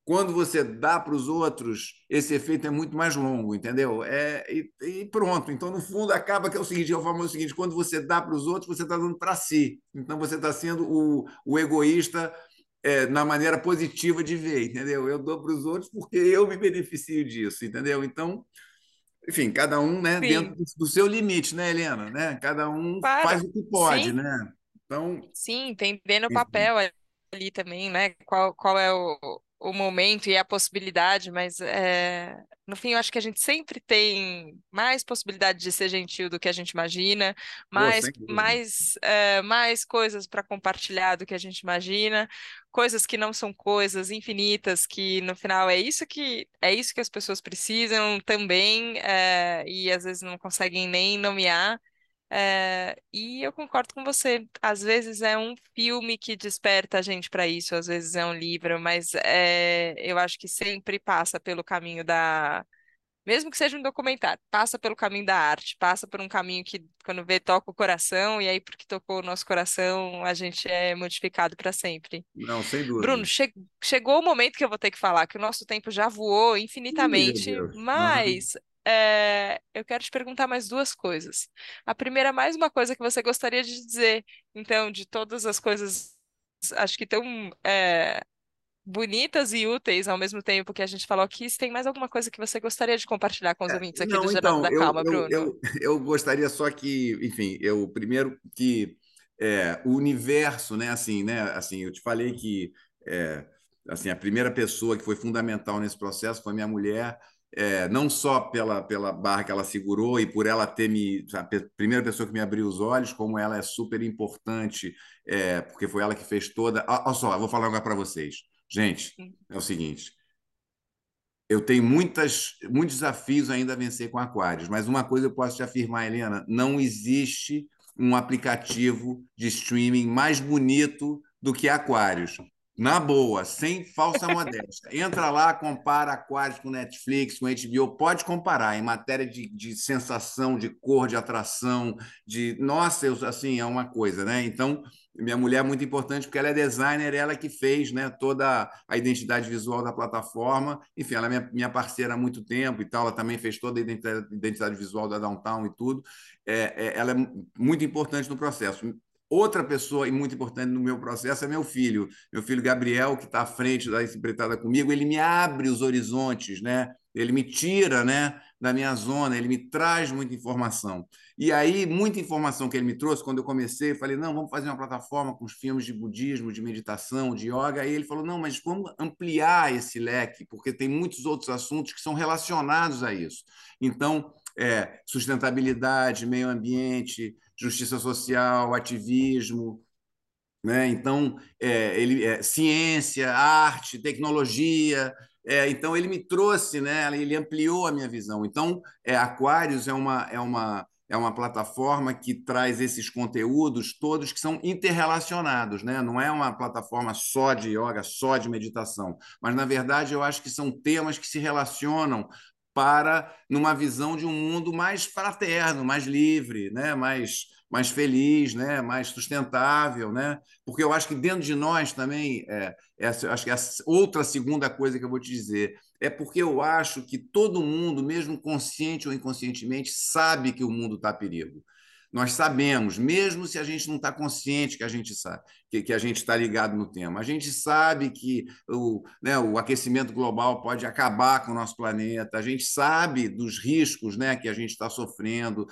Quando você dá para os outros, esse efeito é muito mais longo, entendeu? É, e, e, pronto. Então, no fundo, acaba que é o seguinte: eu falo o seguinte, quando você dá para os outros, você está dando para si. Então, você está sendo o, o egoísta é, na maneira positiva de ver, entendeu? Eu dou para os outros porque eu me beneficio disso, entendeu? Então, enfim, cada um, né, Sim. dentro do seu limite, né, Helena? Né? Cada um Claro, faz o que pode, sim, né? Então, sim, entendendo o papel ali também, né? Qual, qual é o, o momento e a possibilidade, mas é, no fim eu acho que a gente sempre tem mais possibilidade de ser gentil do que a gente imagina, mais, mais, é, mais coisas para compartilhar do que a gente imagina, coisas que não são coisas infinitas, que no final é isso que é isso que as pessoas precisam também, é, e às vezes não conseguem nem nomear. É, e eu concordo com você. Às vezes é um filme que desperta a gente para isso, às vezes é um livro, mas é, eu acho que sempre passa pelo caminho da. Mesmo que seja um documentário, passa pelo caminho da arte, passa por um caminho que, quando vê, toca o coração, e aí, porque tocou o nosso coração, a gente é modificado para sempre. Não, sem Bruno, dúvida. che- chegou o momento que eu vou ter que falar, que o nosso tempo já voou infinitamente. Aham. É, eu quero te perguntar mais duas coisas. A primeira, mais uma coisa que você gostaria de dizer, então, de todas as coisas, acho que tão é, bonitas e úteis ao mesmo tempo que a gente falou aqui, se tem mais alguma coisa que você gostaria de compartilhar com os ouvintes aqui do Não, Jornada então, da eu, Calma, eu, Bruno? eu, eu gostaria só que, enfim, eu primeiro que é, o universo, né, assim, né, assim, eu te falei que é, assim, a primeira pessoa que foi fundamental nesse processo foi minha mulher, é, não só pela, pela barra que ela segurou e por ela ter me, a primeira pessoa que me abriu os olhos, como ela é super importante, é, porque foi ela que fez toda. Olha só, eu vou falar agora para vocês. Gente, é o seguinte. Eu tenho muitas, muitos desafios ainda a vencer com Aquários, mas uma coisa eu posso te afirmar, Helena: não existe um aplicativo de streaming mais bonito do que Aquários. Na boa, sem falsa modéstia. Entra lá, compara Aquários com Netflix, com HBO, pode comparar em matéria de, de sensação, de cor, de atração, de. Nossa, eu, assim, é uma coisa, né? Então, minha mulher é muito importante porque ela é designer, ela que fez né, toda a identidade visual da plataforma. Enfim, ela é minha, minha parceira há muito tempo e tal, ela também fez toda a identidade, identidade visual da Downtown e tudo. É, é, ela é muito importante no processo. Outra pessoa e muito importante no meu processo é meu filho, meu filho Gabriel, que está à frente da empreitada comigo. Ele me abre os horizontes, né? Ele me tira, né, da minha zona, ele me traz muita informação. E aí, muita informação que ele me trouxe, quando eu comecei, eu falei, não, vamos fazer uma plataforma com os filmes de budismo, de meditação, de yoga. Aí ele falou, não, mas vamos ampliar esse leque, porque tem muitos outros assuntos que são relacionados a isso. Então, é, sustentabilidade, meio ambiente, justiça social, ativismo, né? Então, é, ele, é, ciência, arte, tecnologia. É, então, ele me trouxe, né? ele ampliou a minha visão. Então, é, Aquários é uma, é, uma, é uma plataforma que traz esses conteúdos todos que são interrelacionados. Né? Não é uma plataforma só de yoga, só de meditação. Mas, na verdade, eu acho que são temas que se relacionam para numa visão de um mundo mais fraterno, mais livre, né? mais, mais feliz, né? mais sustentável, né? porque eu acho que dentro de nós também, é, essa, acho que a outra segunda coisa que eu vou te dizer é porque eu acho que todo mundo, mesmo consciente ou inconscientemente, sabe que o mundo está a perigo. Nós sabemos, mesmo se a gente não está consciente que a gente sabe, que, que a gente está ligado no tema. A gente sabe que o, né, o aquecimento global pode acabar com o nosso planeta, a gente sabe dos riscos né, que a gente está sofrendo,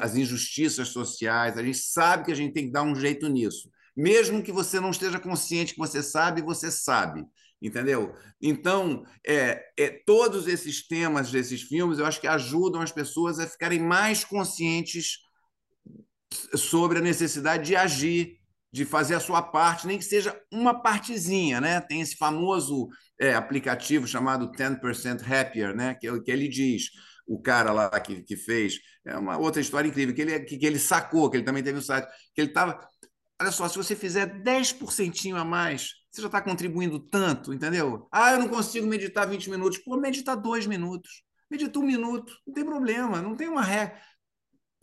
as injustiças sociais, a gente sabe que a gente tem que dar um jeito nisso. Mesmo que você não esteja consciente que você sabe, você sabe entendeu? Então, é, é, todos esses temas desses filmes, eu acho que ajudam as pessoas a ficarem mais conscientes sobre a necessidade de agir, de fazer a sua parte, nem que seja uma partezinha, né? Tem esse famoso é, aplicativo chamado 10% Happier, né? Que, que ele diz, o cara lá que, que fez, é uma outra história incrível, que ele, que, que ele sacou, que ele também teve um site, que ele estava. Olha só, se você fizer 10% a mais, você já está contribuindo tanto, entendeu? Ah, eu não consigo meditar 20 minutos. Pô, medita dois minutos. Medita um minuto, não tem problema, não tem uma regra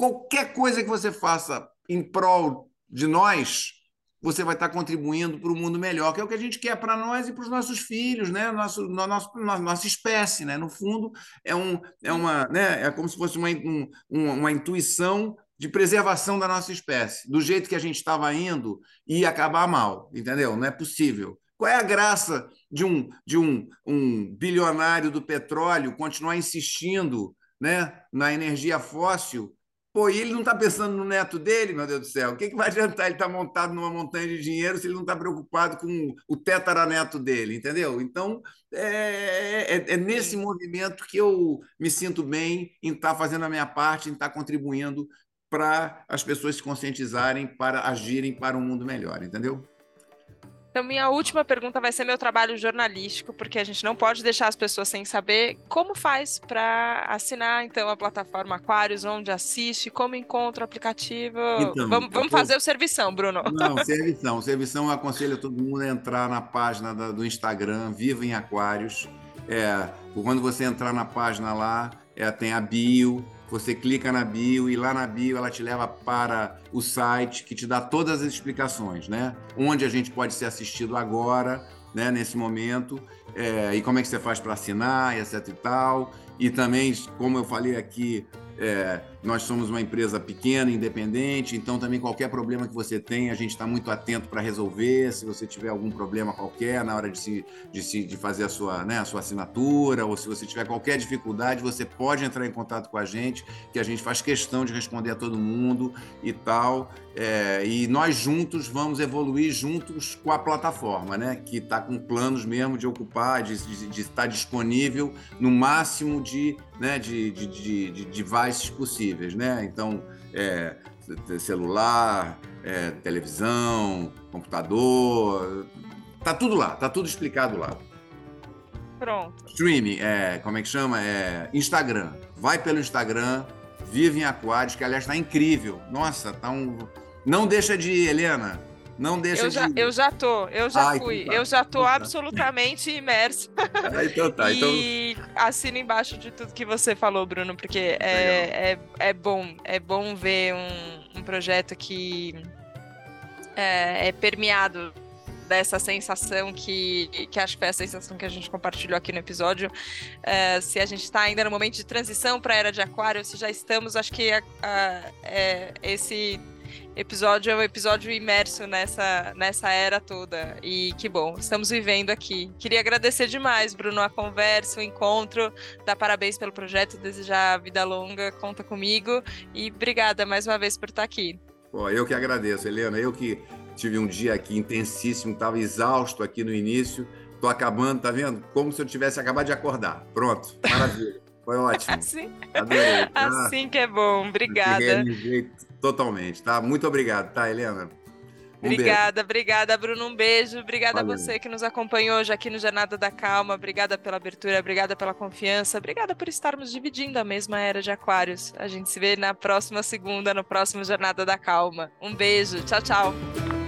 qualquer coisa que você faça em prol de nós, você vai estar contribuindo para o mundo melhor, que é o que a gente quer para nós e para os nossos filhos, né? Nosso, nosso, nossa espécie, né? No fundo, é, um, é, uma, né? é como se fosse uma, um, uma intuição de preservação da nossa espécie. Do jeito que a gente estava indo, ia acabar mal, entendeu? Não é possível. Qual é a graça de um, de um, um bilionário do petróleo continuar insistindo né, na energia fóssil, Pô, e ele não está pensando no neto dele, meu Deus do céu. O que, que vai adiantar ele estar tá montado numa montanha de dinheiro se ele não está preocupado com o tetaraneto dele, entendeu? Então, é, é, é, nesse movimento que eu me sinto bem em estar tá fazendo a minha parte, em estar tá contribuindo para as pessoas se conscientizarem, para agirem para um mundo melhor, entendeu? Então, minha última pergunta vai ser meu trabalho jornalístico, porque a gente não pode deixar as pessoas sem saber como faz para assinar, então, a plataforma Aquários, onde assiste, como encontra o aplicativo. Então, vamos, vamos fazer o servição, Bruno. Não, servição. Servição eu aconselho todo mundo a entrar na página do Instagram, Viva em Aquários. É, quando você entrar na página lá, é, tem a bio, você clica na bio e lá na bio ela te leva para o site que te dá todas as explicações, né? Onde a gente pode ser assistido agora, né? Nesse momento, é, e como é que você faz para assinar, etc e tal. E também, como eu falei aqui, é, nós somos uma empresa pequena, independente, então também qualquer problema que você tenha, a gente está muito atento para resolver. Se você tiver algum problema qualquer na hora de, se, de, se, de fazer a sua, né, a sua assinatura, ou se você tiver qualquer dificuldade, você pode entrar em contato com a gente, que a gente faz questão de responder a todo mundo e tal. É, e nós juntos vamos evoluir juntos com a plataforma, né, que está com planos mesmo de ocupar, de, de, de estar disponível no máximo de, né, de, de, de, de devices possíveis, né? Então, é, celular, é, televisão, computador, tá tudo lá, tá tudo explicado lá. Pronto. Streaming, é, como é que chama? É, Instagram. Vai pelo Instagram, vive em Aquários, que aliás tá incrível. Nossa, tá um. Não deixa de ir, Helena. Não deixa eu de já, Eu já tô, eu já ah, então fui. Tá. Eu já tô então tá. absolutamente imerso. Ah, então tá. Então... E assino embaixo de tudo que você falou, Bruno, porque é, é, é, bom, é bom ver um, um projeto que é, é permeado dessa sensação que, que acho que foi a sensação que a gente compartilhou aqui no episódio. É, se a gente está ainda no momento de transição para a era de Aquário, se já estamos, acho que a, a, é, esse episódio é um episódio imerso nessa, nessa era toda. E que bom, estamos vivendo aqui. Queria agradecer demais, Bruno, a conversa, o encontro, dar parabéns pelo projeto, desejar vida longa, conta comigo. E obrigada mais uma vez por estar aqui. Pô, eu que agradeço, Helena. Eu que tive um dia aqui intensíssimo, estava exausto aqui no início. Tô acabando, tá vendo? Como se eu tivesse acabado de acordar. Pronto, maravilha. Foi ótimo. Assim, Adorei. Assim que é bom. Obrigada. Totalmente, tá? Muito obrigado, tá, Helena? Um obrigada, beijo. obrigada, Bruno. Um beijo. Obrigada Valeu. a você que nos acompanhou hoje aqui no Jornada da Calma. Obrigada pela abertura, obrigada pela confiança, obrigada por estarmos dividindo a mesma era de Aquários. A gente se vê na próxima segunda, no próximo Jornada da Calma. Um beijo. Tchau, tchau.